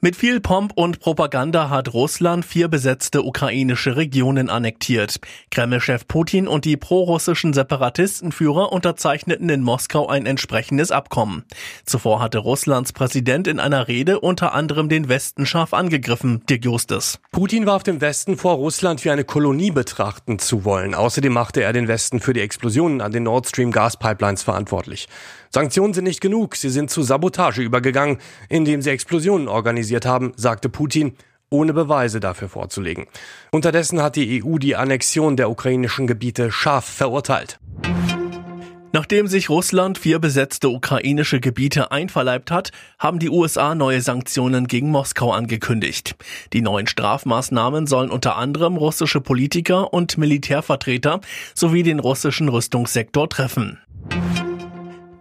Mit viel Pomp und Propaganda hat Russland vier besetzte ukrainische Regionen annektiert. Kreml-Chef Putin und die prorussischen Separatistenführer unterzeichneten in Moskau ein entsprechendes Abkommen. Zuvor hatte Russlands Präsident in einer Rede unter anderem den Westen scharf angegriffen, Dirk Justus. Putin warf dem Westen vor, Russland wie eine Kolonie betrachten zu wollen. Außerdem machte er den Westen für die Explosionen an den Nord Stream Gaspipelines verantwortlich. Sanktionen sind nicht genug, sie sind zu Sabotage übergegangen, indem sie Explosionen organisiert haben, sagte Putin ohne Beweise dafür vorzulegen. Unterdessen hat die EU die Annexion der ukrainischen Gebiete scharf verurteilt. Nachdem sich Russland vier besetzte ukrainische Gebiete einverleibt hat, haben die USA neue Sanktionen gegen Moskau angekündigt. Die neuen Strafmaßnahmen sollen unter anderem russische Politiker und Militärvertreter sowie den russischen Rüstungssektor treffen.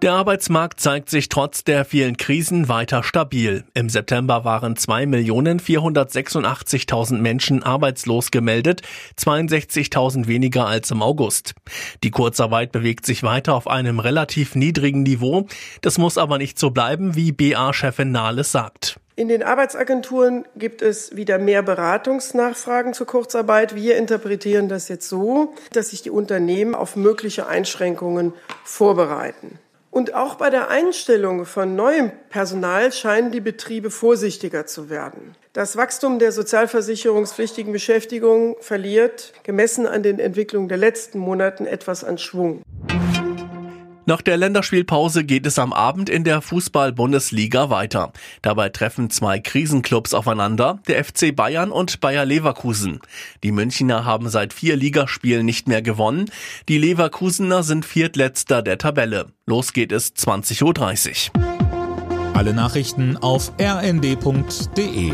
Der Arbeitsmarkt zeigt sich trotz der vielen Krisen weiter stabil. Im September waren 2.486.000 Menschen arbeitslos gemeldet, 62.000 weniger als im August. Die Kurzarbeit bewegt sich weiter auf einem relativ niedrigen Niveau. Das muss aber nicht so bleiben, wie BA-Chefin Nahles sagt. In den Arbeitsagenturen gibt es wieder mehr Beratungsnachfragen zur Kurzarbeit. Wir interpretieren das jetzt so, dass sich die Unternehmen auf mögliche Einschränkungen vorbereiten. Und auch bei der Einstellung von neuem Personal scheinen die Betriebe vorsichtiger zu werden. Das Wachstum der sozialversicherungspflichtigen Beschäftigung verliert, gemessen an den Entwicklungen der letzten Monaten, etwas an Schwung. Nach der Länderspielpause geht es am Abend in der Fußball-Bundesliga weiter. Dabei treffen zwei Krisenclubs aufeinander, der FC Bayern und Bayer Leverkusen. Die Münchner haben seit vier Ligaspielen nicht mehr gewonnen. Die Leverkusener sind viertletzter der Tabelle. Los geht es 20.30 Uhr. Alle Nachrichten auf rnd.de